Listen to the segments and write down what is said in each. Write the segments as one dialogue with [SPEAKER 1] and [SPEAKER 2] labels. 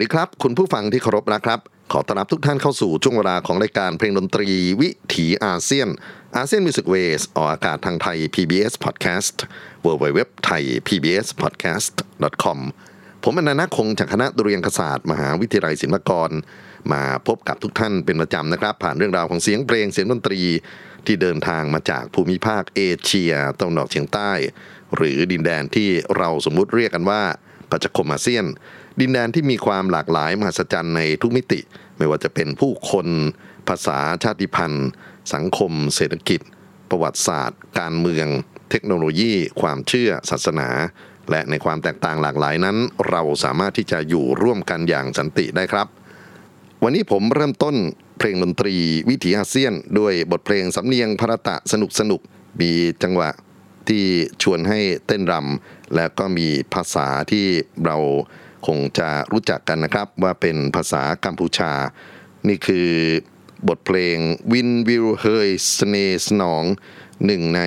[SPEAKER 1] ดีครับ คุณผู้ฟังที่เคารพนะครับ ขอต้อนรับทุกท่านเข้าสู่ช่วงเวลาของรายการเพลงดนตรีวิถีอาเซียนอาเซียนมิวสิกเวสออกอากาศทางไทย PBS Podcast w w w ไทย PBS Podcast com ผมอนันต์คงจากคณะดุริยางคศาสตร์ มหาวิทยาลัยศิลปากร มาพบกับทุกท่านเป็นประจำนะครับ ผ่านเรื่องราวของเสียงเพลงเสียงดนตรี ที่เดินทางมาจากภูมิภาคเอเชียตะวันออกเฉียงใต้ หรือดินแดนที่เราสมมุติเรียกกันว่าปัจจคมอาเซียน ดินแดนที่มีความหลากหลายมหัศจรรย์ในทุกมิติ ไม่ว่าจะเป็นผู้คน ภาษาชาติพันธุ์ สังคม เศรษฐกิจ ประวัติศาสตร์ การเมือง เทคโนโลยี ความเชื่อ ศาสนา และในความแตกต่างหลากหลายนั้น เราสามารถที่จะอยู่ร่วมกันอย่างสันติได้ครับ วันนี้ผมเริ่มต้นเพลงดนตรีวิถีอาเซียน ด้วยบทเพลงสำเนียงพระตะสนุกสนุกมีจังหวะที่ชวนให้เต้นรำและก็มีภาษาที่เรา คงจะรู้จักกันนะครับว่าเป็นภาษากัมพูชา นี่คือบทเพลงวินวิลเฮยสเนสนอง หนึ่งใน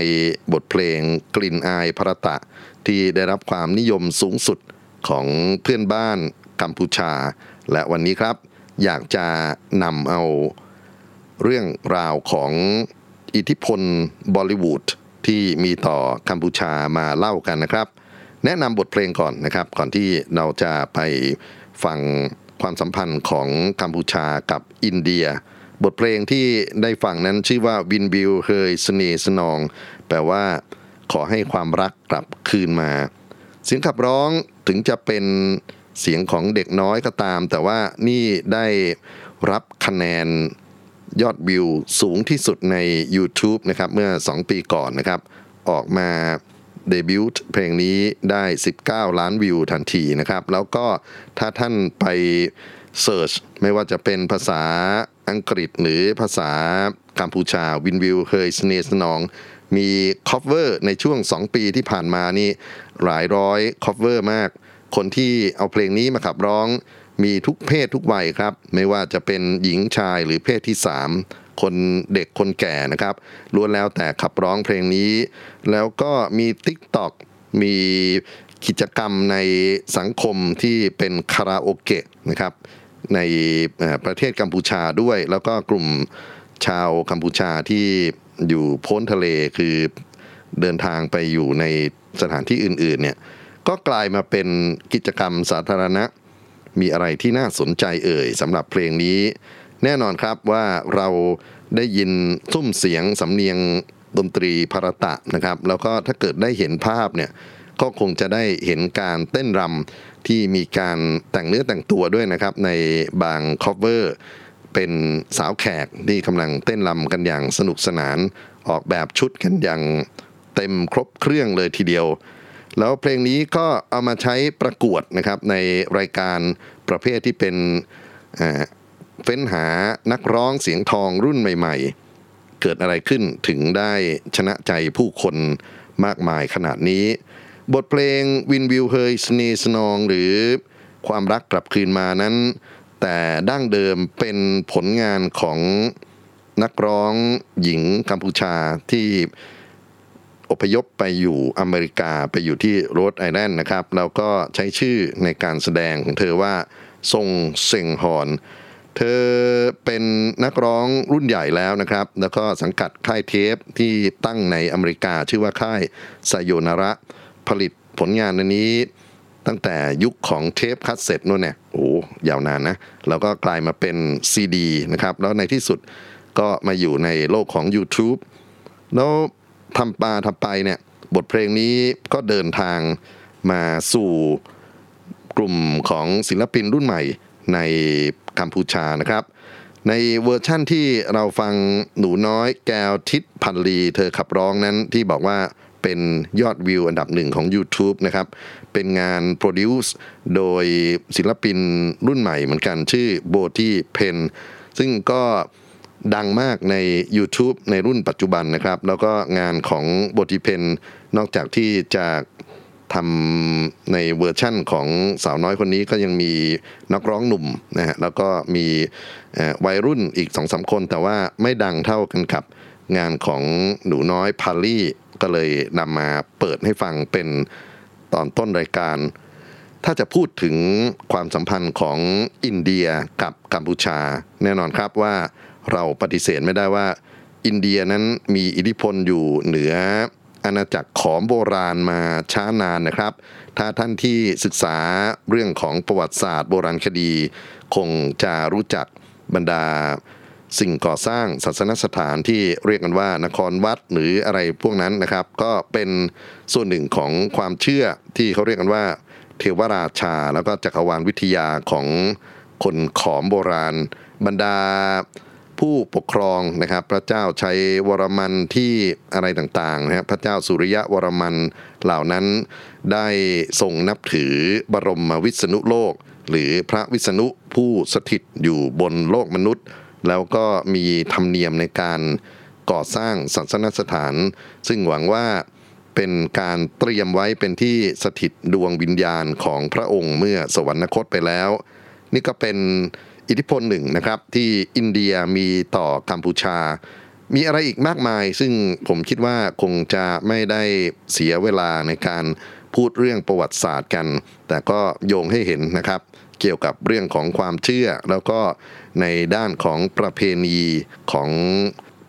[SPEAKER 1] บทเพลงกลิ่นอายพระตะ ที่ได้รับความนิยมสูงสุดของเพื่อนบ้านกัมพูชา และวันนี้ครับ อยากจะนำเอาเรื่องราวของอิทธิพลบอลลีวูดที่มีต่อกัมพูชามาเล่ากันนะครับ แนะนำบทเพลงก่อนนะครับ ก่อนที่เราจะไปฟังความสัมพันธ์ของกัมพูชากับอินเดีย บทเพลงที่ได้ฟังนั้นชื่อว่าวินบิลเฮยสเนสนอง แปลว่า ขอให้ความรักกลับคืนมา เสียงขับร้องถึงจะเป็นเสียงของเด็กน้อยก็ตาม แต่ว่านี่ได้รับคะแนนยอดวิวสูงที่สุดใน YouTube นะครับ เมื่อ 2 ปีก่อนนะครับ ออกมา เดบิวต์เพลงนี้ได้ 19 ล้านวิวทันทีนะครับ แล้วก็ถ้าท่านไป search ไม่ว่าจะเป็นภาษาอังกฤษหรือภาษากัมพูชาวินบิลเฮยสเนสนอง มี cover ในช่วง 2 ปีที่ผ่านมานี่หลายร้อยcover มาก คนที่เอาเพลงนี้มาขับร้องมีทุกเพศทุกวัยครับ ไม่ว่าจะเป็นหญิงชายหรือเพศที่ 3 คนเด็กคนแก่นะครับล้วนแล้วแต่ขับร้องเพลงนี้ แล้วก็มี TikTok มีกิจกรรมในสังคมที่เป็นคาราโอเกะนะครับในประเทศกัมพูชาด้วย แล้วก็กลุ่มชาวกัมพูชาที่อยู่พ้นทะเลคือเดินทางไปอยู่ในสถานที่อื่น ๆ เนี่ย ก็กลายมาเป็นกิจกรรมสาธารณะ มีอะไรที่น่าสนใจเอ่ยสำหรับเพลงนี้ แน่นอนครับว่าเราได้ยินสุ้มเสียงสำเนียงดนตรีภารตะนะครับ แล้วก็ถ้าเกิดได้เห็นภาพเนี่ยก็คงจะได้เห็นการเต้นรำที่มีการแต่งเนื้อแต่งตัวด้วยนะครับ ในบาง coverเป็นสาวแขกที่กำลังเต้นรำกันอย่างสนุกสนาน ออกแบบชุดกันอย่างเต็มครบเครื่องเลยทีเดียว แล้วเพลงนี้ก็เอามาใช้ประกวดนะครับในรายการประเภทที่เป็น เฟ้นหานักร้องเสียงทองรุ่นใหม่ ๆ เกิดอะไรขึ้นถึงได้ชนะใจผู้คนมากมายขนาดนี้ บทเพลงวินวิวเฮยสเนสนองหรือความรักกลับคืนมานั้น แต่ดั้งเดิมเป็นผลงานของนักร้องหญิงกัมพูชาที่อพยพไปอยู่อเมริกาไปอยู่ที่โรดไอแลนด์นะครับ แล้วก็ใช้ชื่อในการแสดงของเธอว่าทรงเซิงฮอน เธอเป็นนักร้องรุ่นใหญ่แล้วนะครับ แล้วก็สังกัดค่ายเทปที่ตั้งในอเมริกาชื่อว่าค่ายซาโยนาระ ผลิตผลงานอันนี้ตั้งแต่ยุคของเทปคัสเซ็ตนู่นเนี่ยโอ้ยาวนานนะ แล้วก็กลายมาเป็นซีดีนะครับ แล้วในที่สุดก็มาอยู่ในโลกของ YouTube แล้วทำไปทำมาเนี่ย บทเพลงนี้ก็เดินทางมาสู่กลุ่มของศิลปินรุ่นใหม่ ในกัมพูชานะครับ ในเวอร์ชั่นที่เราฟังหนูน้อยแก้วทิศพันลี เธอขับร้องนั้นที่บอกว่าเป็นยอดวิวอันดับหนึ่งของ YouTube นะครับ เป็นงาน produce โดยศิลปินรุ่นใหม่เหมือนกันชื่อโบตี้เพนซึ่งก็ดังมากใน YouTube ในรุ่นปัจจุบันนะครับ แล้วก็งานของโบทเพนนอกจากที่จะ ทำในเวอร์ชั่นของสาวน้อยคนนี้ก็ยังมีนักร้องหนุ่มนะฮะแล้วก็มีวัยรุ่นอีกสองสาคน แต่ว่าไม่ดังเท่ากันกับงานของหนูน้อยพาลี่ก็เลยนำมาเปิดให้ฟังเป็นตอนต้นรายการ ถ้าจะพูดถึงความสัมพันธ์ของอินเดียกับกัมพูชา แน่นอนครับว่าเราปฏิเสธไม่ได้ว่า อินเดียนั้นมีอิทธิพลอยู่เหนือ อาณาจักรขอมโบราณมาช้านานนะครับ ถ้าท่านที่ศึกษาเรื่องของประวัติศาสตร์โบราณคดี คงจะรู้จักบรรดาสิ่งก่อสร้างศาสนสถานที่เรียกกันว่านครวัดหรืออะไรพวกนั้นนะครับ ก็เป็นส่วนหนึ่งของความเชื่อที่เขาเรียกกันว่า เทวราชาแล้วก็จักรวาลวิทยาของคนขอมโบราณ บรรดา ผู้ปกครองนะครับ พระเจ้าชัยวรมันที่อะไรต่างๆนะครับพระเจ้าสุริยะวรมันเหล่านั้นได้ทรงนับถือบรมวิษณุโลก หรือพระวิษณุผู้สถิตอยู่บนโลกมนุษย์ แล้วก็มีธรรมเนียมในการก่อสร้างศาสนสถาน ซึ่งหวังว่าเป็นการเตรียมไว้เป็นที่สถิตดวงวิญญาณของพระองค์เมื่อสวรรคตไปแล้ว นี่ก็เป็น อิทธิพลหนึ่งนะครับที่อินเดียมีต่อกัมพูชา มีอะไรอีกมากมาย ซึ่งผมคิดว่าคงจะไม่ได้เสียเวลาในการพูดเรื่องประวัติศาสตร์กัน แต่ก็โยงให้เห็นนะครับ เกี่ยวกับเรื่องของความเชื่อ แล้วก็ในด้านของประเพณีของ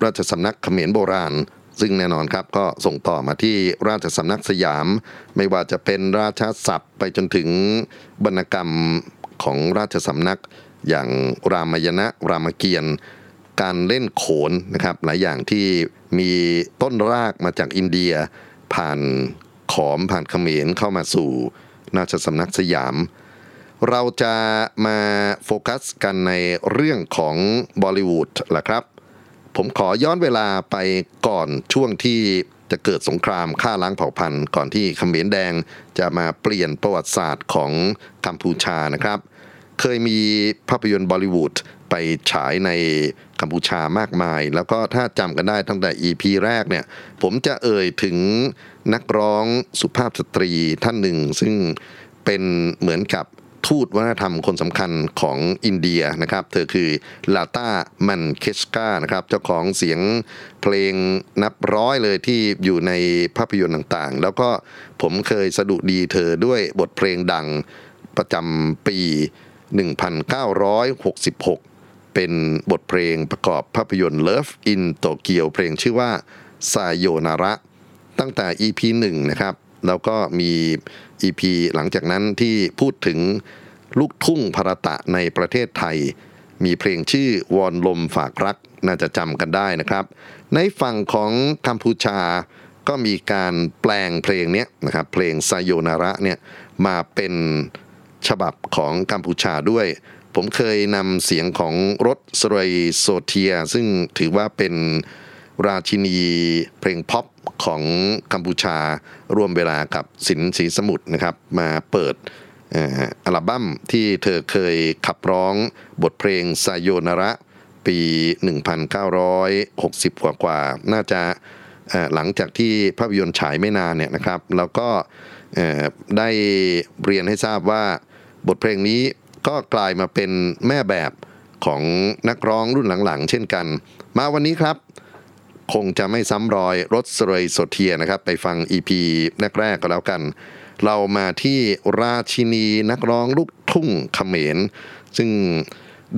[SPEAKER 1] ราชสำนักเขมรโบราณ ซึ่งแน่นอนครับก็ส่งต่อมาที่ราชสำนักสยาม ไม่ว่าจะเป็นราชาศัพท์ไปจนถึงวรรณกรรมของราชสำนัก อย่างรามายณะรามเกียรติการเล่นโขนนะครับหลายอย่างที่มีต้นรากมาจากอินเดีย ผ่านขอมผ่านเขมรเข้ามาสู่ราชสำนักสยาม เราจะมาโฟกัสกันในเรื่องของบอลิวูดแหละครับ ผมขอย้อนเวลาไปก่อนช่วงที่จะเกิดสงครามฆ่าล้างเผ่าพันธุ์ ก่อนที่เขมรแดงจะมาเปลี่ยนประวัติศาสตร์ของกัมพูชานะครับ เคยมีภาพยนตร์บอลิวูดไปฉายในกัมพูชามากมาย แล้วก็ถ้าจำกันได้ตั้งแต่ EP แรกเนี่ย ผมจะเอ่ยถึงนักร้องสุภาพสตรีท่านหนึ่ง ซึ่งเป็นเหมือนกับทูตวัฒนธรรมคนสำคัญของอินเดียนะครับ เธอคือลาตามันเคชกานะครับ เจ้าของเสียงเพลงนับร้อยเลยที่อยู่ในภาพยนตร์ต่างๆ แล้วก็ผมเคยสะดุดีเธอด้วยบทเพลงดังประจำปี 1966 เป็นบทเพลงประกอบภาพยนตร์ Love in Tokyo เพลงชื่อว่าซาโยนาระตั้งแต่ EP 1 นะครับ แล้วก็มี EP หลังจากนั้นที่พูดถึงลูกทุ่งภรตะในประเทศไทย มีเพลงชื่อวอนลมฝากรักน่าจะจำกันได้นะครับ ในฝั่งของกัมพูชาก็มีการแปลงเพลงนี้นะครับ เพลงซาโยนาระเนี่ยมาเป็น ฉบับของกัมพูชาด้วย ผมเคยนำเสียงของรสเสรยโซเทีย ซึ่งถือว่าเป็นราชินีเพลงพ็อปของกัมพูชาร่วมเวลากับสินสีสามุตนะครับ มาเปิดอัลบั้มที่เธอเคยขับร้องบทเพลงไซโยนาระปี 1960 กว่ากว่าๆน่าจะหลังจากที่ภาพยนตร์ฉายไม่นานเนี่ยนะครับ แล้วก็ได้เรียนให้ทราบว่า บทเพลงนี้ก็กลายมาเป็นแม่แบบของนักร้องรุ่นหลังๆ เช่นกัน มาวันนี้ครับ คงจะไม่ซ้ำรอยรถสเรยโซเทียนะครับ ไปฟัง EP แรกๆก็แล้วกัน เรามาที่ราชินีนักร้องลูกทุ่งเขมร ซึ่ง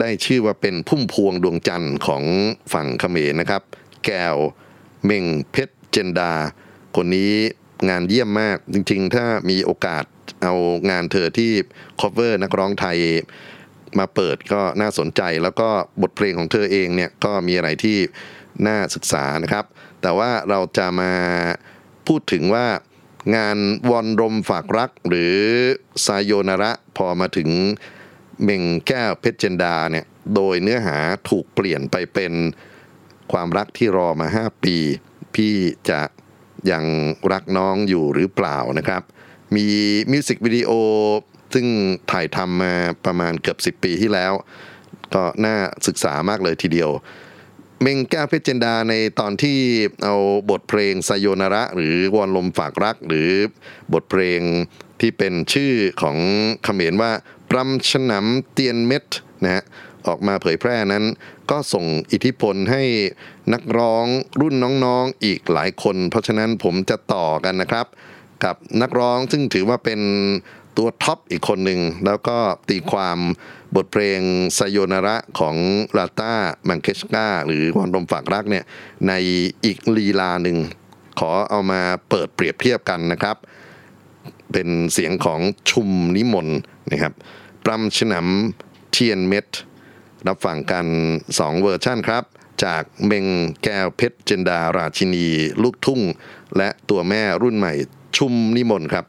[SPEAKER 1] ได้ชื่อว่าเป็นพุ่มพวงดวงจันทร์ของฝั่งเขมรนะครับ แก้วเม่งเพชรเจนดา คนนี้งานเยี่ยมมากจริงๆ ถ้ามีโอกาส เอางานเธอที่ cover นักร้องไทยมาเปิดก็น่าสนใจ แล้วก็บทเพลงของเธอเองเนี่ยก็มีอะไรที่น่าศึกษานะครับ แต่ว่าเราจะมาพูดถึงว่างานวอนรมฝากรักหรือซายโยนาระพอมาถึงเมงแก้วเพชรเจนดาเนี่ยโดยเนื้อหาถูกเปลี่ยนไปเป็นความรักที่รอมา 5 ปี พี่จะยังรักน้องอยู่หรือเปล่านะครับ มีมิวสิกวิดีโอซึ่งถ่ายทำมาประมาณเกือบ 10 ปีที่แล้ว ก็น่าศึกษามากเลยทีเดียว เมงแก้วเพชรเจนดาในตอนที่เอาบทเพลงสยโยนาระ หรือวอนลมฝากรัก หรือบทเพลงที่เป็นชื่อของเขมรว่าปรำฉนำเตียนเม็ดนะฮะออกมาเผยแพร่นั้น ก็ส่งอิทธิพลให้นักร้องรุ่นน้องๆอีกหลายคน เพราะฉะนั้นผมจะต่อกันนะครับ กับนักร้องซึ่งถือว่าเป็นตัวท็อปอีกคนหนึ่ง แล้วก็ตีความบทเพลงไซโยนาระของลาต้ามังเคชกาหรือวันลมฝากรักเนี่ยในอีกลีลาหนึ่ง ขอเอามาเปิดเปรียบเทียบกันนะครับ เป็นเสียงของชุมนิมนต์นะครับปรำฉนำเทียนเม็ดรับฟังกัน 2 เวอร์ชั่นครับ จากเมงแก้วเพชรเจนดาราชินี ลูกทุ่ง และตัวแม่รุ่นใหม่ ชุมนิมนต์ครับ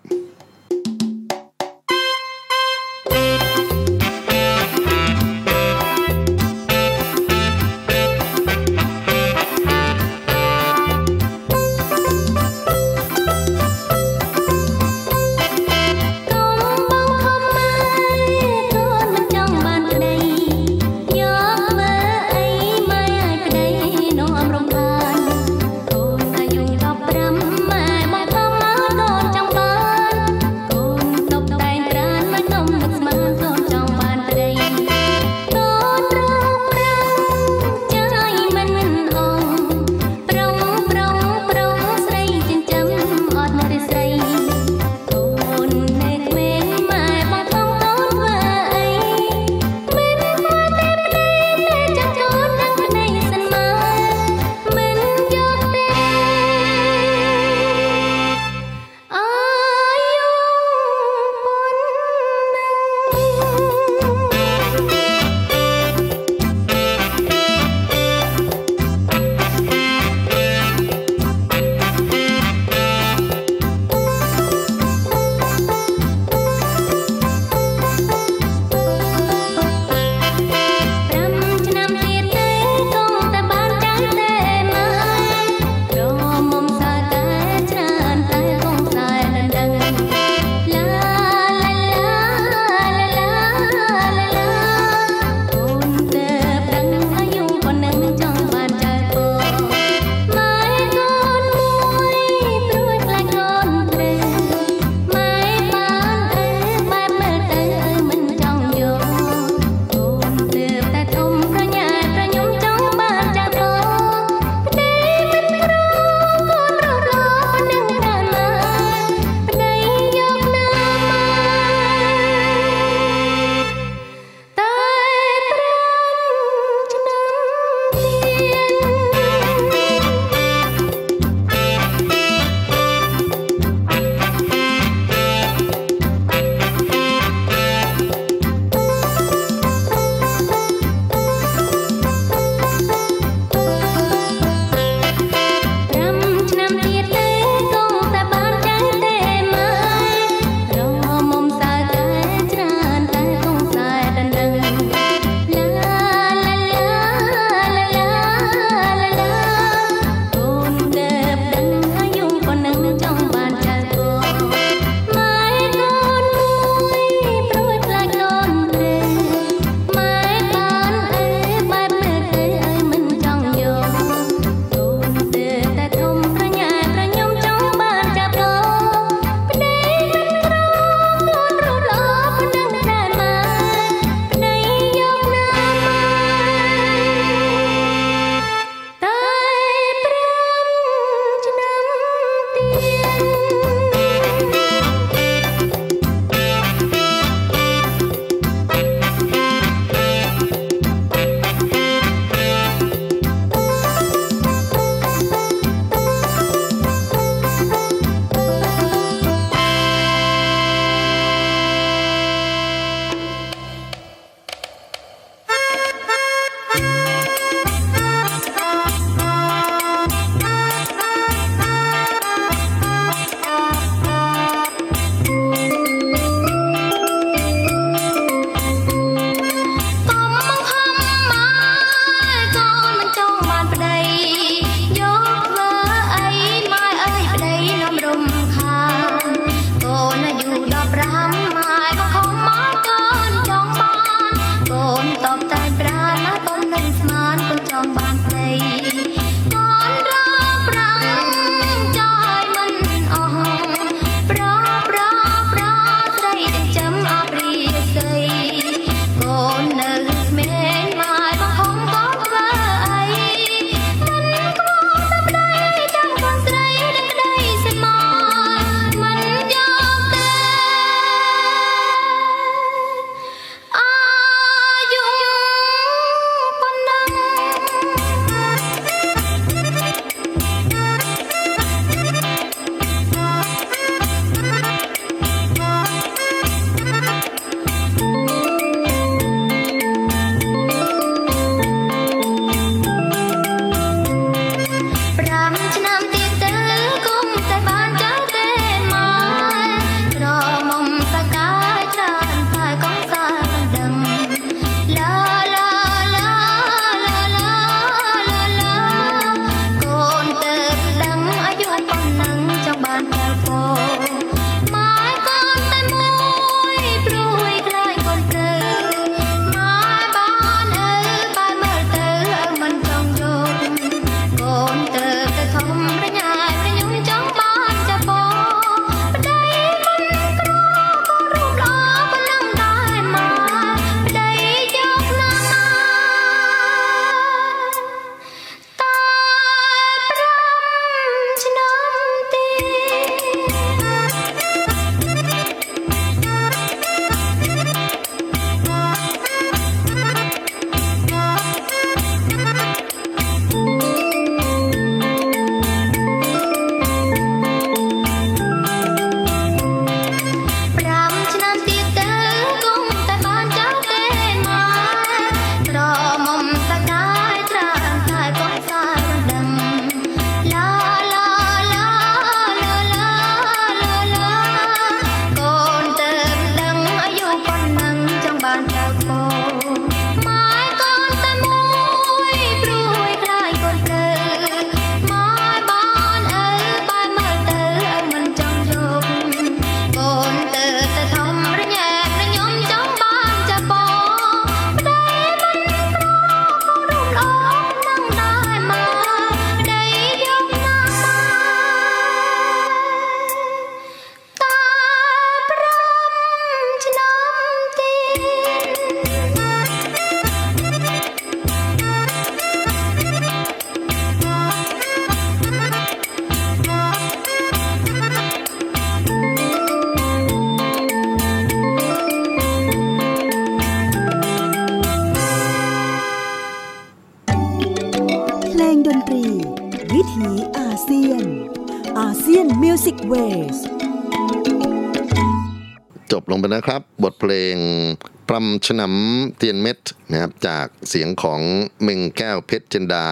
[SPEAKER 1] รำฉนำเตียนเม็ดนะครับจากเสียงของเมงแก้วเพชรเจนดา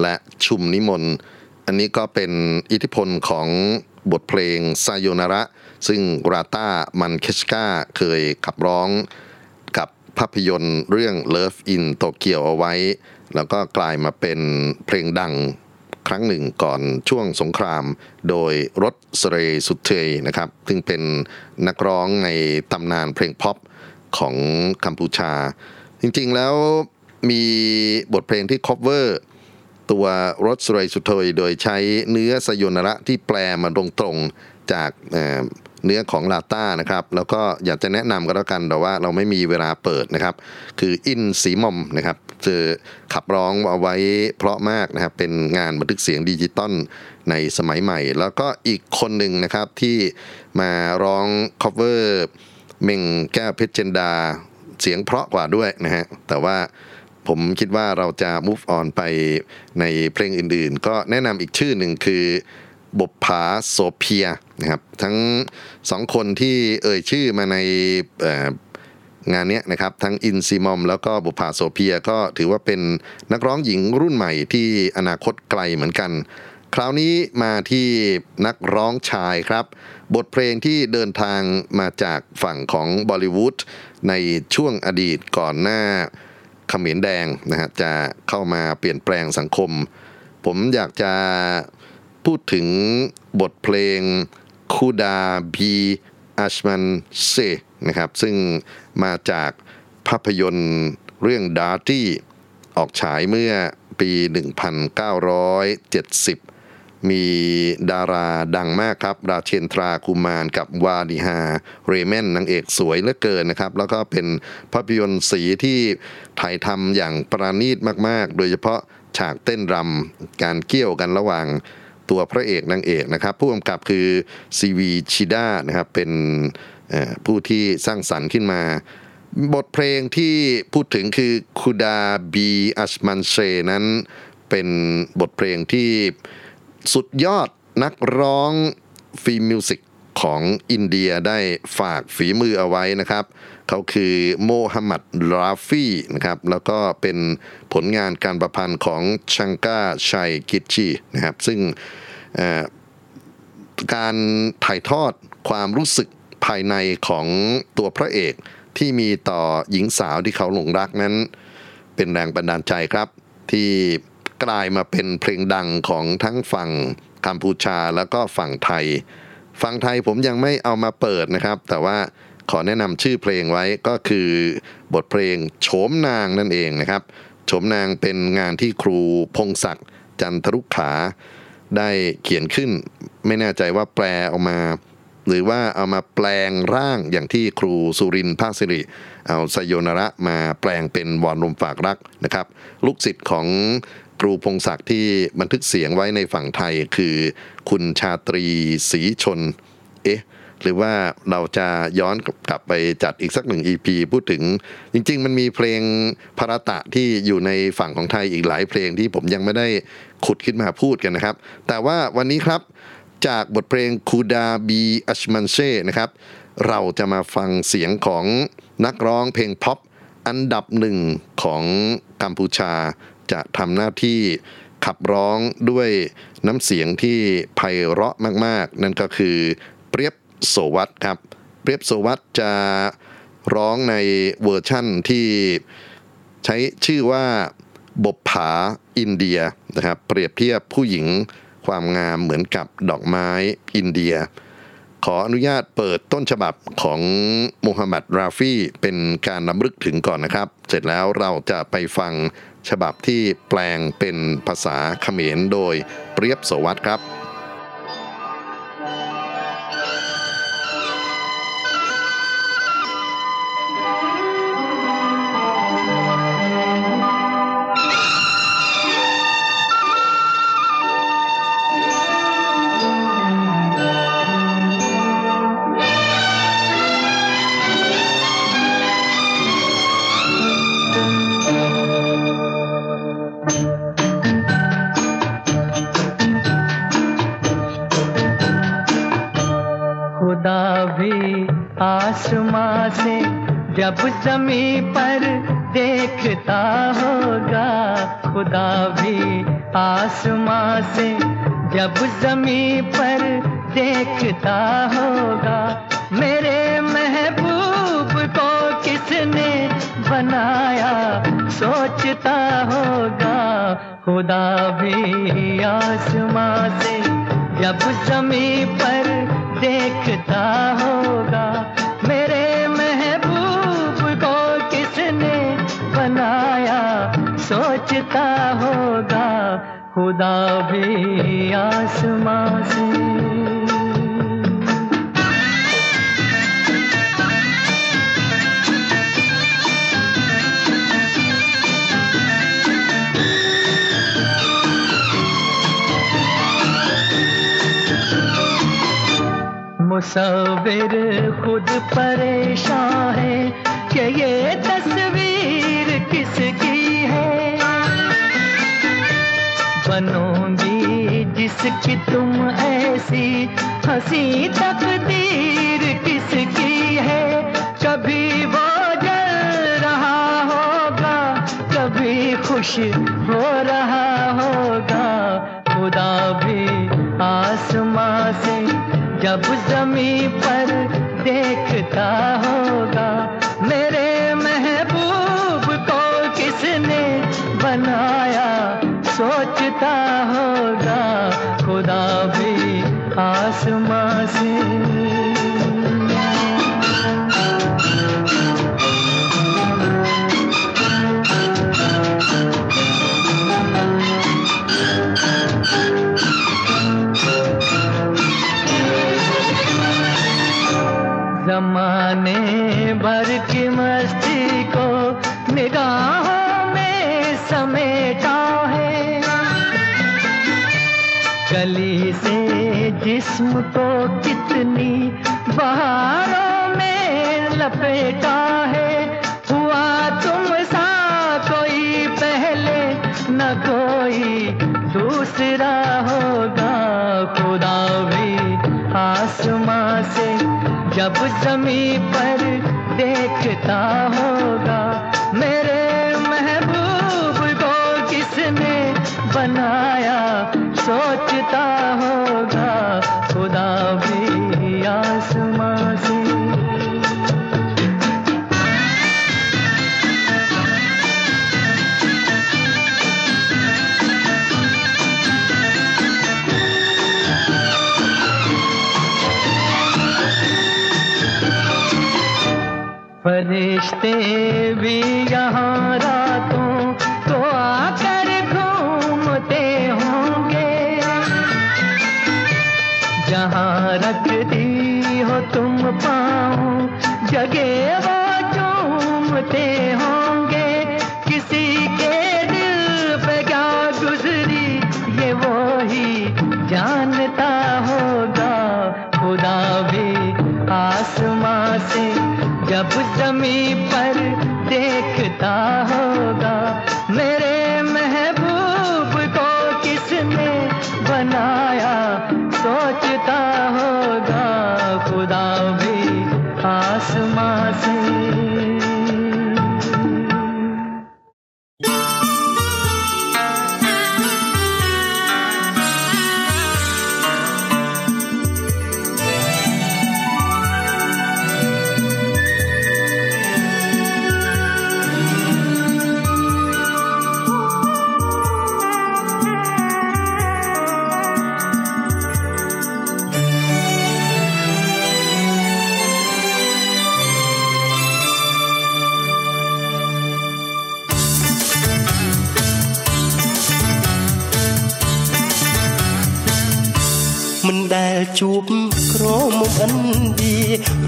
[SPEAKER 1] และชุมนิมนต์อันนี้ก็เป็นอิทธิพลของบทเพลงซาโยนาระ ซึ่งราต้ามันเคชกาเคยขับร้องกับภาพยนตร์เรื่อง Love in Tokyo เอาไว้ แล้วก็กลายมาเป็นเพลงดังครั้งหนึ่งก่อนช่วงสงคราม โดยรถสเรสุเทยนะครับ ซึ่งเป็นนักร้องในตำนานเพลงพ็อป ของกัมพูชา จริงๆแล้วมีบทเพลงที่ cover ตัวรถสเรสุเทยโดยใช้เนื้อสยนระที่แปลมาตรงๆจากเเนื้อของลาต้านะครับ แล้วก็อยากจะแนะนำก็แล้วกันแต่ว่าเราไม่มีเวลาเปิดนะครับ คืออินสีมอมนะครับจะขับร้องเอาไว้เพราะมากนะครับ เป็นงานบันทึกเสียงดิจิตอลในสมัยใหม่ แล้วก็อีกคนหนึ่งนะครับที่มาร้อง cover เม่งแก้วเพชรเจนดาเสียงเพราะกว่าด้วยนะฮะ แต่ว่าผมคิดว่าเราจะ move on ไปในเพลงอื่นๆ ก็แนะนำอีกชื่อหนึ่งคือบพผาโสเพียนะครับ ทั้งสองคนที่เอ่ยชื่อมาในงานนี้นะครับ ทั้งอินซีมอมแล้วก็บุพาโสเพียก็ถือว่าเป็นนักร้องหญิงรุ่นใหม่ที่อนาคตไกลเหมือนกัน คราวนี้มาที่นักร้องชายครับ บทเพลงที่เดินทางมาจากฝั่งของบอลิวูดในช่วงอดีตก่อนหน้าเขมรแดงนะฮะจะเข้ามาเปลี่ยนแปลงสังคม ผมอยากจะพูดถึงบทเพลงคูดาบีอัชมันเซนะครับซึ่งมาจากภาพยนตร์เรื่องดาร์ตี้ออกฉายเมื่อปี 1970 มีดาราดังมากครับ ราเชนทราคุมารกับวาดิฮาเรเมนนางเอกสวยเหลือเกินนะครับ แล้วก็เป็นภาพยนตร์สีที่ถ่ายทำอย่างประณีตมาก ๆ โดยเฉพาะฉากเต้นรำการเกี่ยวกันระหว่างตัวพระเอกนางเอกนะครับ ผู้กำกับคือซีวีชิดานะครับ เป็นผู้ที่สร้างสรรค์ขึ้นมาบทเพลงที่พูดถึงคือคูดาบีอัชมันเชนั้นเป็นบทเพลงที่ สุดยอดนักร้องฟิล์มมิวสิกของอินเดียได้ฝากฝีมือเอาไว้นะครับ เขาคือโมฮัมหมัดราฟี่นะครับ แล้วก็เป็นผลงานการประพันธ์ของชังกาชัยกิจชีนะครับ ซึ่งการถ่ายทอดความรู้สึกภายในของตัวพระเอกที่มีต่อหญิงสาวที่เขาหลงรักนั้น เป็นแรงบันดาลใจครับ ที่ กลายมาเป็นเพลงดังของทั้งฝั่งกัมพูชาแล้วก็ฝั่งไทย ฝั่งไทยผมยังไม่เอามาเปิดนะครับ แต่ว่าขอแนะนำชื่อเพลงไว้ก็คือบทเพลงโฉมนางนั่นเองนะครับโฉมนางเป็นงานที่ครูพงศักดิ์จันทรุขา ได้เขียนขึ้น ไม่แน่ใจว่าแปลออกมา หรือว่าเอามาแปลงร่างอย่างที่ครูสุรินทร์ภาคสิริ เอาสยนระมาแปลงเป็นวอนลมฝากรักนะครับ ลูกศิษย์ของ ครูพงศักดิ์ที่บันทึกเสียงไว้ในฝั่งไทยคือ คุณชาตรีศรีชน เอ๊ะ หรือว่าเราจะย้อนกลับไปจัดอีกสักหนึ่ง EP พูดถึง จริง ๆ มันมีเพลงพารตะที่อยู่ในฝั่งของไทยอีกหลายเพลงที่ผมยังไม่ได้ขุดขึ้นมาพูดกันนะครับ แต่ว่าวันนี้ครับจากบทเพลงคูดาบีอัชมันเช่นะครับ เราจะมาฟังเสียงของนักร้องเพลงพ็อปอันดับหนึ่งของกัมพูชา จะทำหน้าที่ขับร้องด้วยน้ำเสียงที่ไพเราะมาก ๆ นั่นก็คือเปรียบโสวัตครับ เปรียบโสวัตจะร้องในเวอร์ชั่นที่ใช้ชื่อว่าบพผาอินเดียนะครับ เปรียบเทียบผู้หญิงความงามเหมือนกับดอกไม้อินเดีย ขออนุญาตเปิดต้นฉบับของโมฮัมหมัดราฟีเป็นการรำลึกถึงก่อนนะครับ เสร็จแล้วเราจะไปฟัง ฉบับที่แปลงเป็นภาษาเขมรโดยเปรียบโสวัตครับ
[SPEAKER 2] आसमां से जब जमी पर देखता होगा, खुदा भी आसमां से जब जमी पर देखता होगा। मेरे महबूब को किसने बनाया? सोचता होगा, खुदा भी आसमां से जब जमी पर देखता होगा। खुदा भी आसमां से। मुसविर खुद परेशान है कि ये बनोगी जिसकी तुम ऐसी हँसी तकदीर किसकी है? कभी वो जल रहा होगा, कभी खुश हो रहा होगा। खुदा भी आसमां से जब जमी पर देखता होगा खुदा भी आसमां से को कितनी बहारों में लपेटा है। हुआ तुम सा कोई पहले, न कोई दूसरा होगा। खुदा भी आसमां से जब जमी पर देखता होगा फरिश्ते भी यहाँ रातों को आकर घूमते होंगे। जहाँ रखती हो तुम पाओ जगे वो चूमते होंगे। किसी के दिल पे क्या गुजरी, ये वो ही जानता होगा। खुदा भी आसमां से जब जमी पर देखता होगा
[SPEAKER 3] ជួបក្រមុំអិនឌី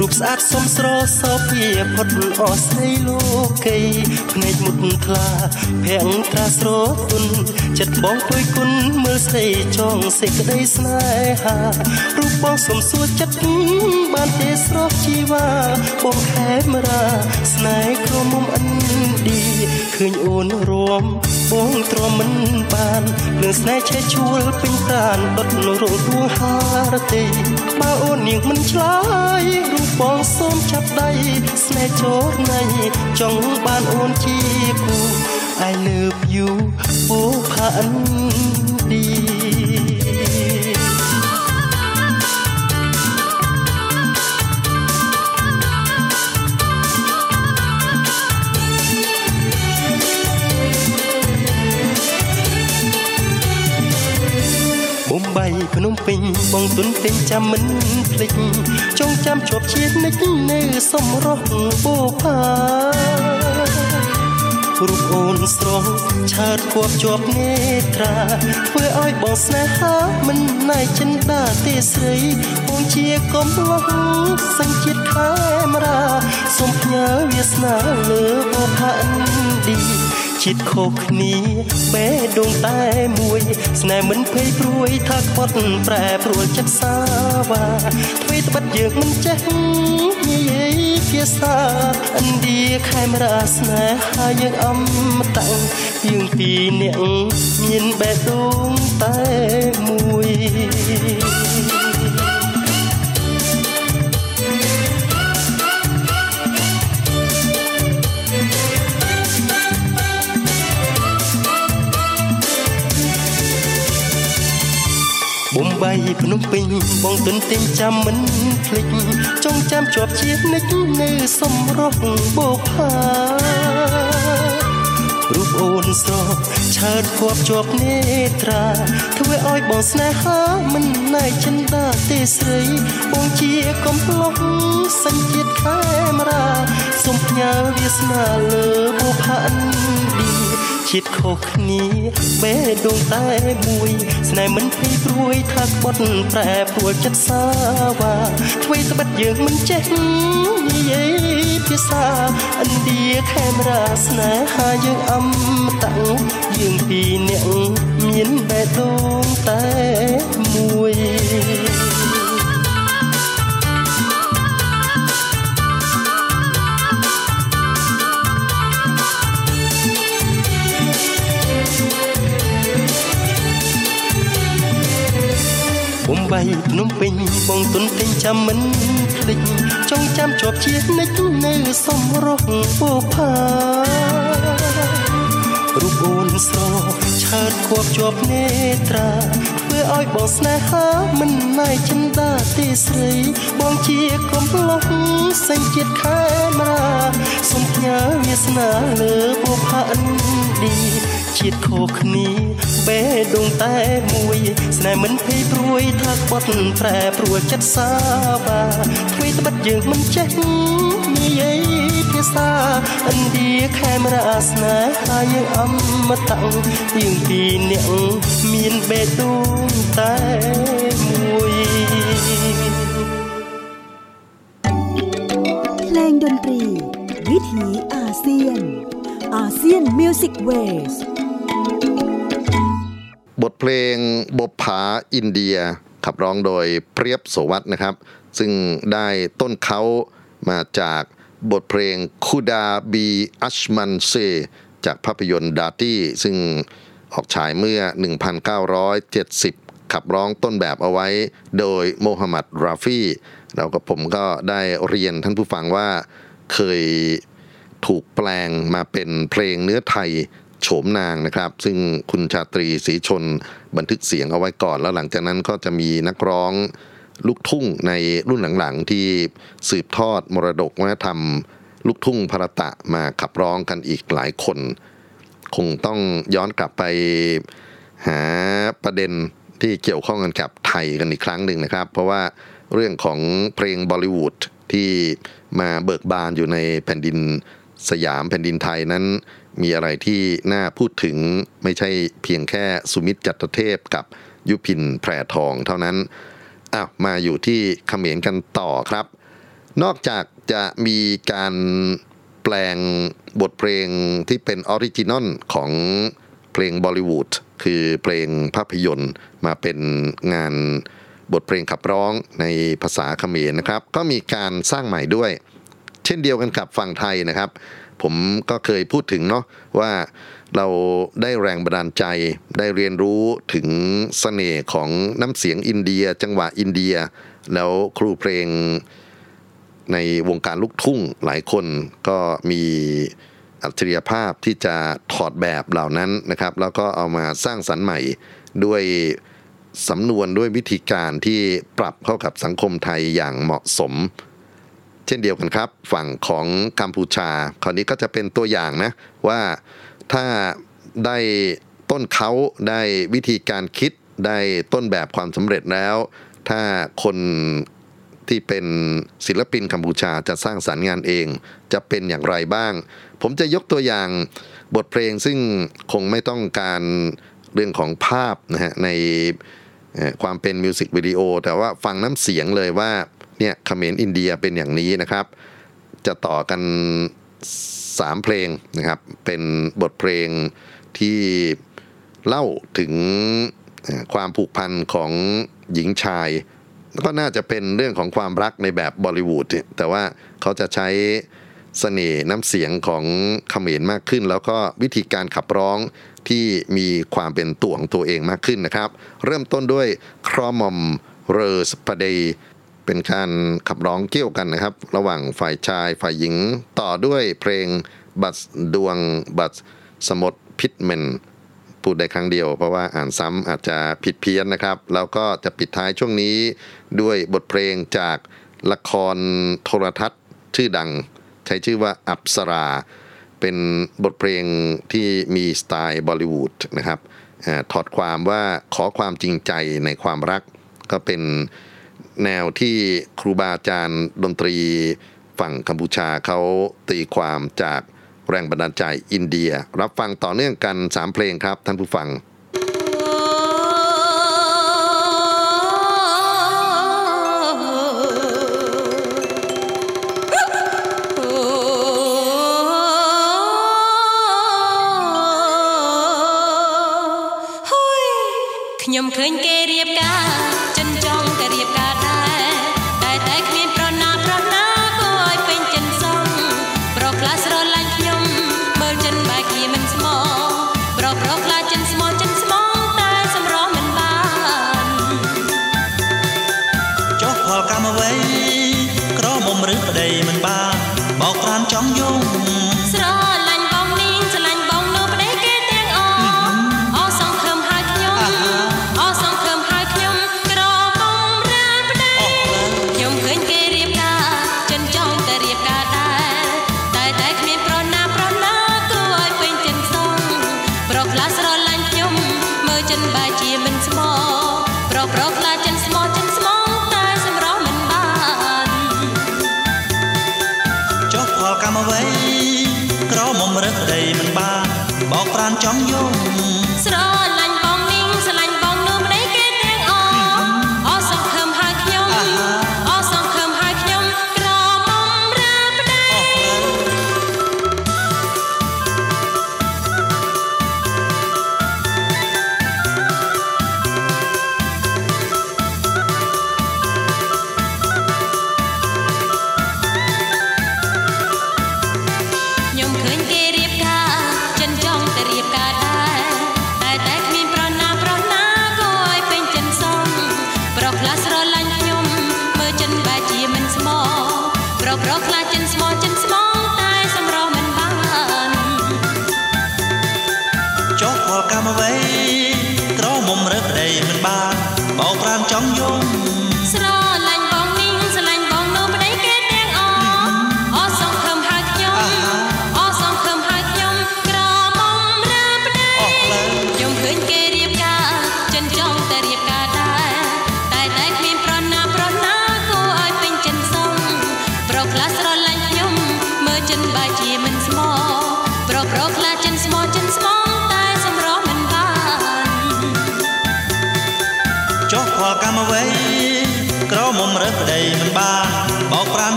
[SPEAKER 3] រូបស្អាតសំស្រសភាផុតអស្រីលោកីភ្នែកមុតថ្លាភាំងត្រាស្រទុនចិត្តបងពុយគុណមើលស្រីចងសេចក្តីស្នេហារូបបងសំសួរចិត្តបានទេស្រស់ជីវ៉ាបងខេមរាស្នេហ៍ក្រមុំអិនឌី ឃើញអូនរួមបងទ្រាំមិនបានលឿនស្នេហ៍ឆេះជួលពេញប្រានដុតនៅរងដួងហារទេបើអូននាងមិនឆ្លើយរូបបងសូមចាប់ដៃស្នេហ៍ចូលណៃចង់បានអូនជាគូ I love you ពូផានឌី ភ្នំពេញបងទុនពេញចាំមិនភ្លេចចងចាំជាប់ជាតិនិចនៅសំរស់បូផារូបអូនស្រស់ឆើតគប់ជាប់នេត្រាធ្វើឲ្យបងស្នេហាមិនណៃចិនដាទេស្រីបងជាកំឡោះសញ្ជាតិខេមរាសូមផ្ញើវាសនាលើបូផាអិនឌី ជាតិខុសគ្នាបេះដូងតែមួយ ស្នេហ៍មិនភ័យព្រួយថាខ្វាត់ប្រែប្រួលចិត្តសាវ៉ាអ្វីត្បិតយើងមិនចេះនិយាយភាសាឥណ្ឌាខេមរាស្នេហាយើងអមតៈយើងពីរនាក់មានបេះដូងតែមួយបំ បីភ្នំពេញបងទុនទិញចាំមិនភ្លេចចងចាំជាប់ជានិចនៅសំរស់បូផារូបអូនស្រស់ឆើតគប់ជាប់នេត្រា ធ្វើឲ្យបងស្នេហាមិនណៃចិនដាទេស្រី បងជាកំប្លុកសញ្ជាតិខេមរាសូមផ្ញើវាសនាលើបូផានឌី ជាតិខុសគ្នាបេះដូងតែមួយស្នេហ៍មិនភ័យព្រួយថាក្បត់ប្រែប្រួលចិត្តសាវ៉ាអ្វីត្បិតយើងមិនចេះនិយាយភាសាឥណ្ឌាខេមរាស្នេហាយើងអមតៈយើងពីរនាក់មានបេះដូងតែ ពេញបងទុនទិញចាំមិនភ្លេចចងចាំជាប់ជានិចនៅសំរស់បូផារូបអូនស្រស់ឆើតគប់ជាប់នេត្រាធ្វើឲ្យបងស្នេហាមិនណៃចិនដាទេស្រី បងជាកំប្លុកសញ្ជាតិខេមរាសូមផ្ញើវាសនាលើបូផាអិនឌី ជាតិខុសគ្នាបេះដូងតែមួយ ស្នេហ៍មិនភ័យព្រួយថាក្បត់ប្រែប្រួលចិត្តសាវ៉ាអ្វីត្បិតយើងមិនចេះនិយាយភាសាឥណ្ឌាខេមរាស្នេហាយើងអមតៈយើងពីរនាក់មានបេះដូងតែមួយ
[SPEAKER 4] เพลงดนตรี วิถีอาเซียนอาเซียนมิวสิกเวส
[SPEAKER 1] บทเพลงบผาอินเดีย ขับร้องโดยเปรียบโสวัตนะครับ ซึ่งได้ต้นเขามาจากบทเพลงคูดาบีอัชมันเซจากภาพยนตร์ดาตี้ซึ่งออกฉายเมื่อ 1970 ขับร้องต้นแบบเอาไว้โดยโมฮัมหมัดราฟีแล้วก็ผมก็ได้เรียนท่านผู้ฟังว่าเคยถูกแปลงมาเป็นเพลงเนื้อไทย โฉมนางนะครับ ซึ่งคุณชาตรีศรีชนบันทึกเสียงเอาไว้ก่อน แล้วหลังจากนั้นก็จะมีนักร้องลูกทุ่งในรุ่นหลังๆ ที่สืบทอดมรดกวัฒนธรรม ลูกทุ่งพรตะมาขับร้องกันอีกหลายคน คงต้องย้อนกลับไปหาประเด็นที่เกี่ยวข้องกันกับไทยกันอีกครั้งหนึ่งนะครับ เพราะว่าเรื่องของเพลงบอลิวูดที่มาเบิกบานอยู่ในแผ่นดินสยามแผ่นดินไทยนั้น มีอะไรที่น่าพูดถึงไม่ใช่เพียงแค่สุมิตจัตเทพกับยุพินแพรทองเท่านั้นอ้าวมาอยู่ที่เขมรกันต่อครับ นอกจากจะมีการแปลงบทเพลงที่เป็น original ของเพลงบอลิวูดคือเพลงภาพยนตร์มาเป็นงานบทเพลงขับร้องในภาษาเขมรนะครับ ก็มีการสร้างใหม่ด้วย เช่นเดียวกันกับฝั่งไทยนะครับ ผมก็เคยพูดถึงเนาะว่าเราได้แรงบันดาลใจ ได้เรียนรู้ถึงเสน่ห์ของน้ำเสียงอินเดีย จังหวะอินเดีย แล้วครูเพลงในวงการลูกทุ่งหลายคนก็มีอัจฉริยภาพที่จะถอดแบบเหล่านั้นนะครับ แล้วก็เอามาสร้างสรรค์ใหม่ด้วยสำนวนด้วยวิธีการที่ปรับเข้ากับสังคมไทยอย่างเหมาะสม ช่นเดียวกันครับ ฝั่งของกัมพูชา คราวนี้ก็จะเป็นตัวอย่างนะว่าถ้าได้ต้นเขาได้วิธีการคิดได้ต้นแบบความสำเร็จแล้ว ถ้าคนที่เป็นศิลปินกัมพูชาจะสร้างสารรค์งานเอง จะเป็นอย่างไรบ้าง ผมจะยกตัวอย่างบทเพลงซึ่งคงไม่ต้องการเรื่องของภาพนะฮะในความเป็นมิวสิกวิดีโอแต่ว่าฟังน้ำเสียงเลยว่า เนี่ยเขมรอินเดียเป็นอย่างนี้นะครับ จะต่อกัน 3 เพลงนะครับ เป็นบทเพลงที่เล่าถึงความผูกพันของหญิงชาย ก็น่าจะเป็นเรื่องของความรักในแบบบอลิวูดแต่ว่าเขาจะใช้เสน่ห์น้ำเสียงของเขมรมากขึ้น แล้วก็วิธีการขับร้องที่มีความเป็นตัวของตัวเองมากขึ้นนะครับ เริ่มต้นด้วยครอมอมเรสปเดย์ เป็นการขับร้องเกี่ยวกันนะครับ ระหว่างฝ่ายชายฝ่ายหญิงต่อด้วยเพลงบัตดวงบัตสมดพิทเมนพูดได้ครั้งเดียว เพราะว่าอ่านซ้ำอาจจะผิดเพี้ยนนะครับ แล้วก็จะปิดท้ายช่วงนี้ด้วยบทเพลงจากละครโทรทัศน์ชื่อดัง ใช้ชื่อว่าอัปสรา เป็นบทเพลงที่มีสไตล์บอลิวูดนะครับอถอดความว่าขอความจริงใจในความรักก็เป็น แนวที่ครูบาอาจารย์ดนตรีฝั่งกัมพูชาเขาตีความจากแรงบันดาลใจอินเดีย รับฟังต่อเนื่องกัน 3 เพลงครับท่านผู้ฟัง
[SPEAKER 5] ខ្ញុំឃើញគេរៀប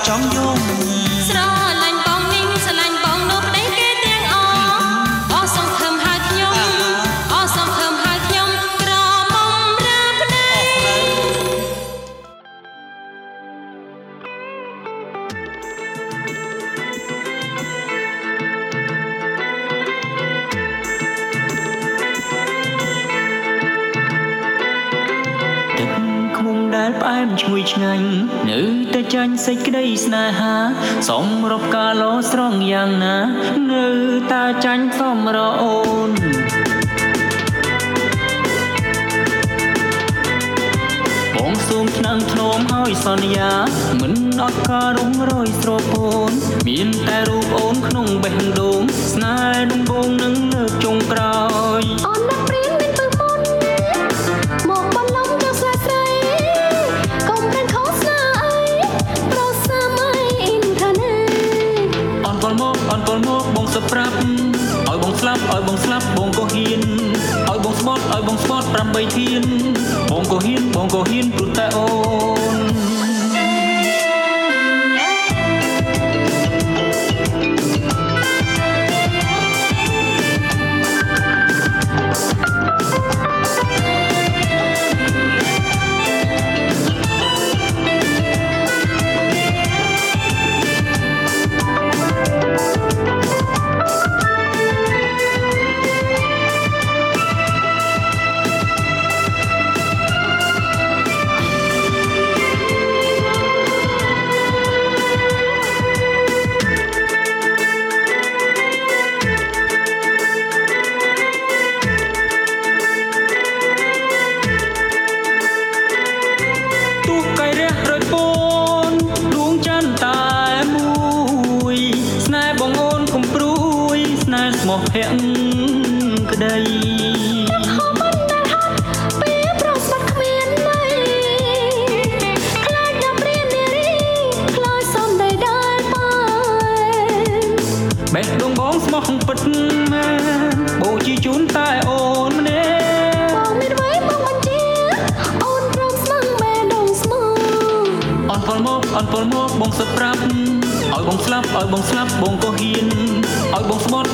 [SPEAKER 5] បោក សេចក្តីស្នេហាសំរព
[SPEAKER 3] កាលោ
[SPEAKER 5] ស្រ
[SPEAKER 3] ងយ៉ា
[SPEAKER 5] ងណា នៅតា
[SPEAKER 3] ចា
[SPEAKER 5] ញ់សំរអូ
[SPEAKER 6] នបងសូមឆ្នាំធ្នមឲ្យសន្យា មិនអត់ការរំរយស្រពូន មានតែរូបអូនក្នុងបេះដូងស្នេហ៍ដំបូងនឹងលើកចុងក្រោយ
[SPEAKER 7] អូន ស្លាប់
[SPEAKER 6] បងក៏ហ៊ានឲ្យបងស្មត់ឲ្យបងស្មត់8ធានបងក៏ហ៊ានបងក៏ហ៊ានព្រោះតែអូន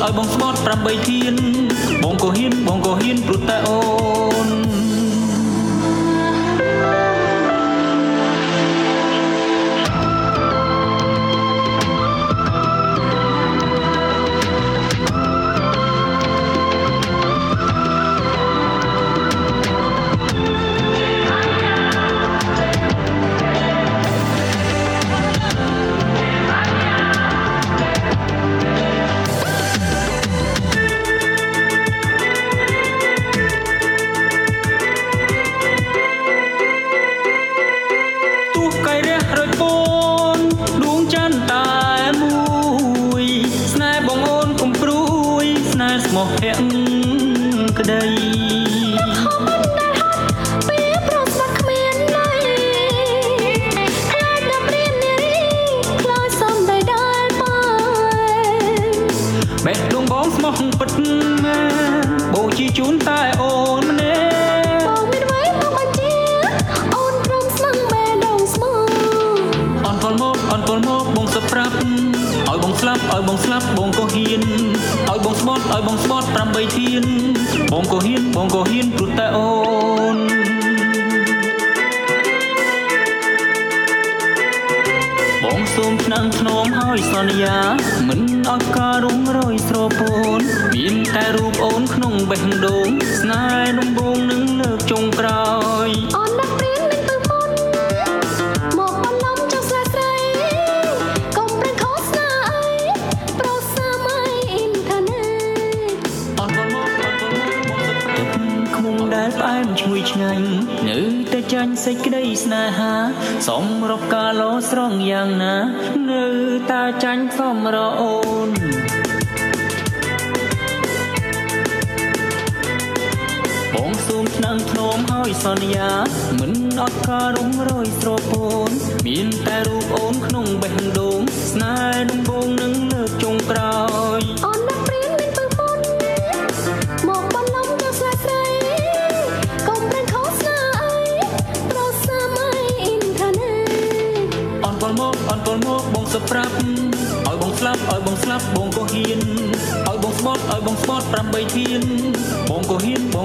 [SPEAKER 6] ឲ្យបងស្បត់8ទៀនបងក៏ហ៊ានបងក៏ហ៊ានព្រោះតែអូ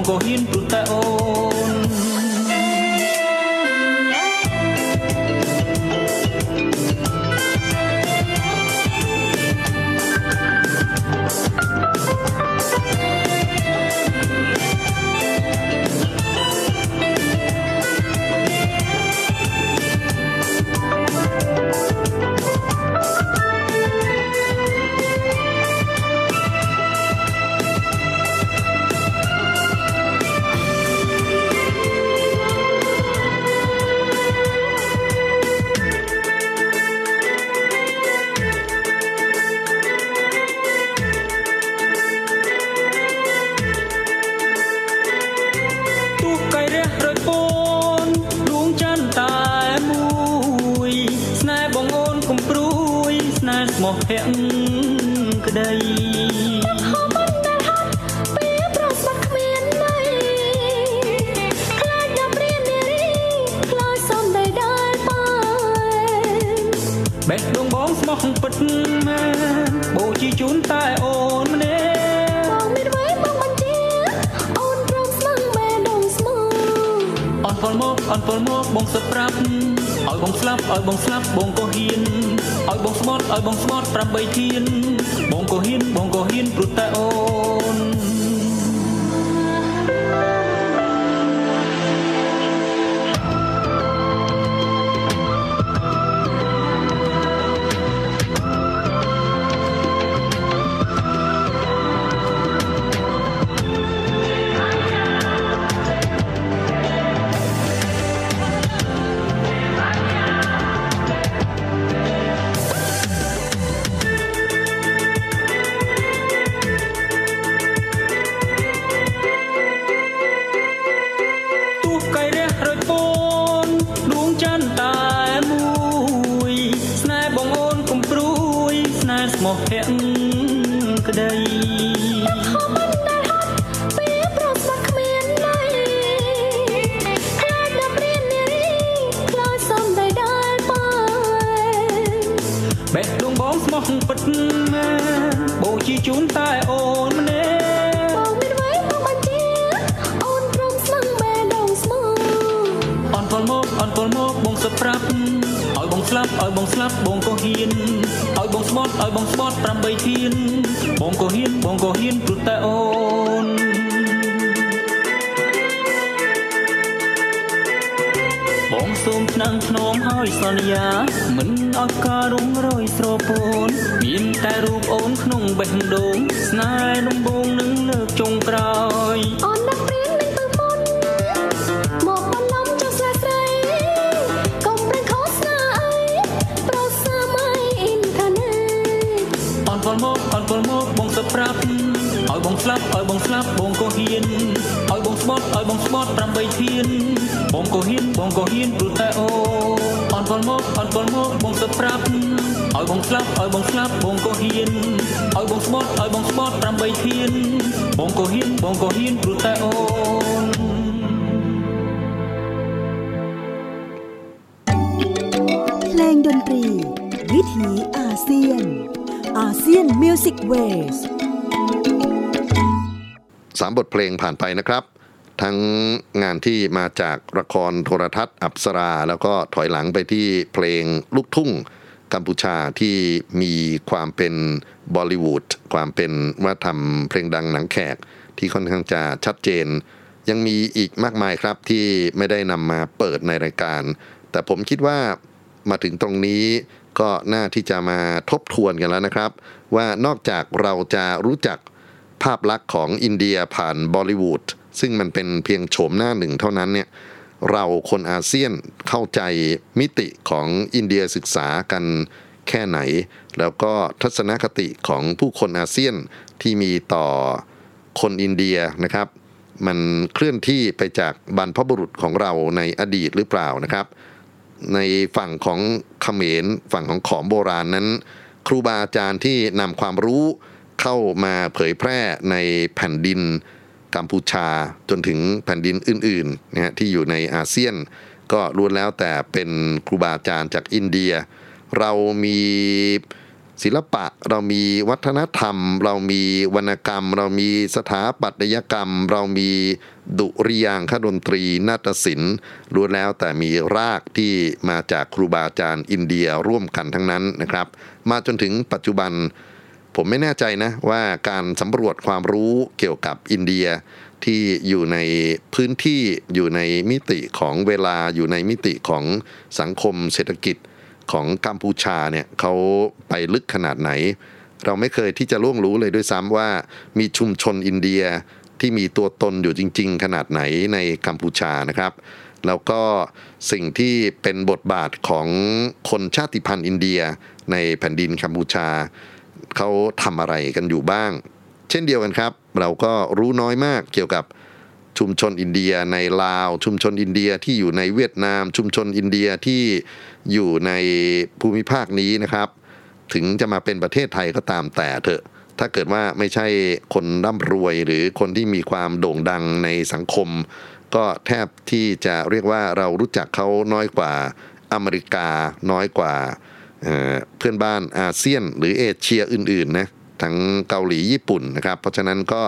[SPEAKER 6] go hin tu ta o តែអូន
[SPEAKER 7] ប
[SPEAKER 6] ងសូមឆ្នាំងធ្នមហើយសន្យា មិនឲ្យការរុងរយស្រពោនមានតែរូបអូនក្នុងបេះដូងស្នេហ៍ដំបងនឹងលើកចុងក្រោយ ស្លាប់ឲ្យបងស្លាប់បងក៏ហ៊ានឲ្យបងស្បត់ឲ្យបងស្បត់8ធានបងក៏ហ៊ានបងក៏ហ៊ានព្រោះតែអូអន់ពលមកអន់ពលមកបងសឹកប្រាប់ឲ្យបងស្លាប់ឲ្យបងស្លាប់បងក៏ហ៊ានឲ្យបងស្បត់ឲ្យបងស្បត់8ធានបងក៏ហ៊ានបងក៏ហ៊ានព្រោះតែអូន
[SPEAKER 4] เพลงดนตรี วิถีอาเซียนอาเซียนมิวสิกเวส
[SPEAKER 1] สามบทเพลงผ่านไปนะครับ ทั้งงานที่มาจากละครโทรทัศน์ อัปสรา แล้วก็ถอยหลังไปที่เพลงลูกทุ่งกัมพูชาที่มีความเป็นบอลิวูดความเป็นวัฒนธรรมเพลงดังหนังแขก ที่ค่อนข้างจะชัดเจน ยังมีอีกมากมายครับที่ไม่ได้นำมาเปิดในรายการ แต่ผมคิดว่ามาถึงตรงนี้ก็น่าที่จะมาทบทวนกันแล้วนะครับ ว่านอกจากเราจะรู้จัก ภาพลักษณ์ของอินเดียผ่านบอลิวูดซึ่งมันเป็นเพียงโฉมหน้าหนึ่งเท่านั้นเนี่ยเราคนอาเซียนเข้าใจมิติของอินเดียศึกษากันแค่ไหน แล้วก็ทัศนคติของผู้คนอาเซียนที่มีต่อคนอินเดียนะครับ มันเคลื่อนที่ไปจากบรรพบุรุษของเราในอดีตหรือเปล่านะครับ ในฝั่งของเขมรฝั่งของขอมโบราณนั้น ครูบาอาจารย์ที่นำความรู้ เข้ามาเผยแพร่ในแผ่นดินกัมพูชาจนถึงแผ่นดินอื่นๆนะฮะที่อยู่ในอาเซียน ก็ล้วนแล้วแต่เป็นครูบาอาจารย์จากอินเดีย เรามีศิลปะเรามีวัฒนธรรม เรามีวรรณกรรม เรามีสถาปัตยกรรม เรามีดุริยางคดนตรีนาฏศิลป์ล้วนแล้วแต่มีรากที่มาจากครูบาอาจารย์อินเดียร่วมกันทั้งนั้นนะครับ มาจนถึงปัจจุบัน ผมไม่แน่ใจนะว่าการสำรวจความรู้เกี่ยวกับอินเดียที่อยู่ในพื้นที่อยู่ในมิติของเวลาอยู่ในมิติของสังคมเศรษฐกิจของกัมพูชาเนี่ยเขาไปลึกขนาดไหน เราไม่เคยที่จะล่วงรู้เลยด้วยซ้ำว่ามีชุมชนอินเดียที่มีตัวตนอยู่จริง ๆ ขนาดไหนในกัมพูชานะครับ แล้วก็สิ่งที่เป็นบทบาทของคนชาติพันธุ์อินเดียในแผ่นดินกัมพูชา เขาทำอะไรกันอยู่บ้าง เช่นเดียวกันครับ เราก็รู้น้อยมากเกี่ยวกับชุมชนอินเดียในลาว ชุมชนอินเดียที่อยู่ในเวียดนาม ชุมชนอินเดียที่อยู่ในภูมิภาคนี้นะครับ ถึงจะมาเป็นประเทศไทยก็ตามแต่เถอะ ถ้าเกิดว่าไม่ใช่คนร่ำรวยหรือคนที่มีความโด่งดังในสังคม ก็แทบที่จะเรียกว่าเรารู้จักเขาน้อยกว่าอเมริกาน้อยกว่า เพื่อนบ้านอาเซียนหรือเอเชียอื่นๆนะทั้งเกาหลีญี่ปุ่นนะครับ เพราะฉะนั้นก็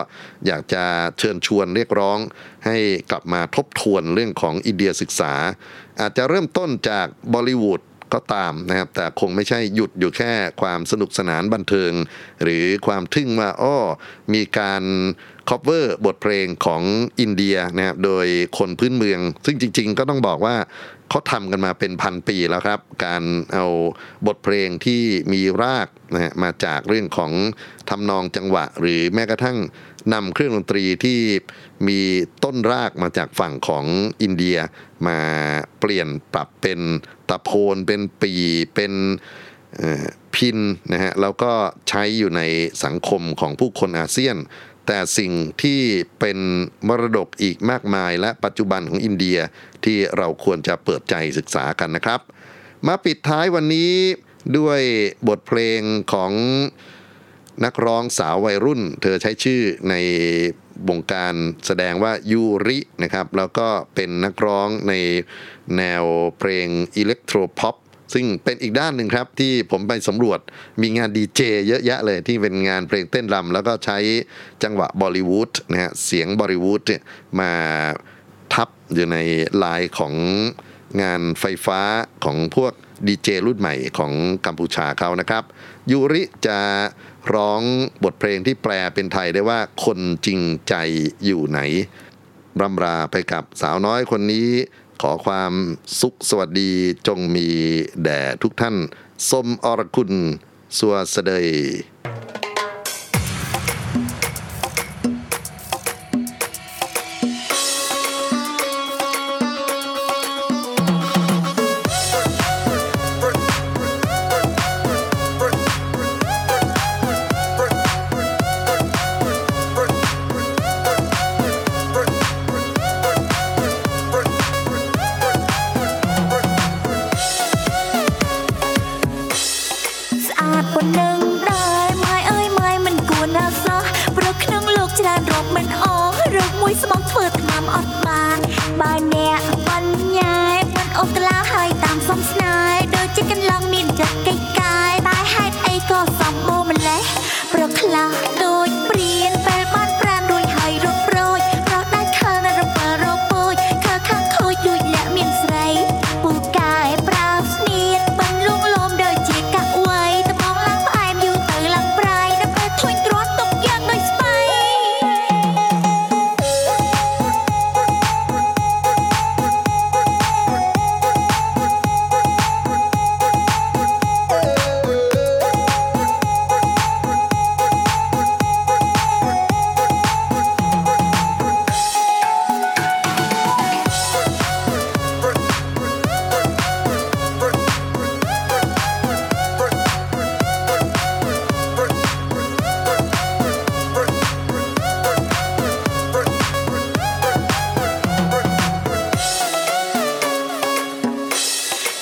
[SPEAKER 1] อยากจะเชิญชวนเรียกร้อง ให้กลับมาทบทวนเรื่องของอินเดียศึกษา อาจจะเริ่มต้นจากบอลิวูดก็ตามนะครับ แต่คงไม่ใช่หยุดอยู่แค่ความสนุกสนานบันเทิง หรือความทึ่งว่าอ้อมีการคอ v เวอร์บทเพลงของอินเดียนะครับโดยคนพื้นเมือง ซึ่งจริง ๆ ก็ต้องบอกว่า เขาทำกันมาเป็นพันปีแล้วครับ การเอาบทเพลงที่มีรากนะฮะมาจากเรื่องของทำนองจังหวะ หรือแม้กระทั่งนำเครื่องดนตรีที่มีต้นรากมาจากฝั่งของอินเดีย มาเปลี่ยนปรับเป็นตะโพนเป็นปีเป็นพินนะฮะแล้วก็ใช้อยู่ในสังคมของผู้คนอาเซียน แต่สิ่งที่เป็นมรดกอีกมากมาย และปัจจุบันของอินเดียที่เราควรจะเปิดใจศึกษากันนะครับ มาปิดท้ายวันนี้ด้วยบทเพลงของนักร้องสาววัยรุ่น เธอใช้ชื่อในวงการแสดงว่ายูรินะครับ แล้วก็เป็นนักร้องในแนวเพลงอิเล็กโทรพ็อป ซึ่งเป็นอีกด้านหนึ่งครับที่ผมไปสำรวจมีงานดีเจเยอะแยะเลยที่เป็นงานเพลงเต้นรำแล้วก็ใช้จังหวะบอลิวูดนะฮะเสียงบอลิวูดเนี่ยมาทับอยู่ในลายของงานไฟฟ้าของพวกดีเจรุ่นใหม่ของกัมพูชาเขานะครับ ยูริจะร้องบทเพลงที่แปลเป็นไทยได้ว่าคนจริงใจอยู่ไหน ร่ำราไปกับสาวน้อยคนนี้ ขอความสุขสวัสดีจงมีแด่ทุกท่าน สมอรคุณ สัวเสดย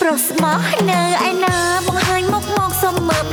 [SPEAKER 5] ប្រុសស្មោះនៅឯណាបង្ហាញមុខមកសុំមើល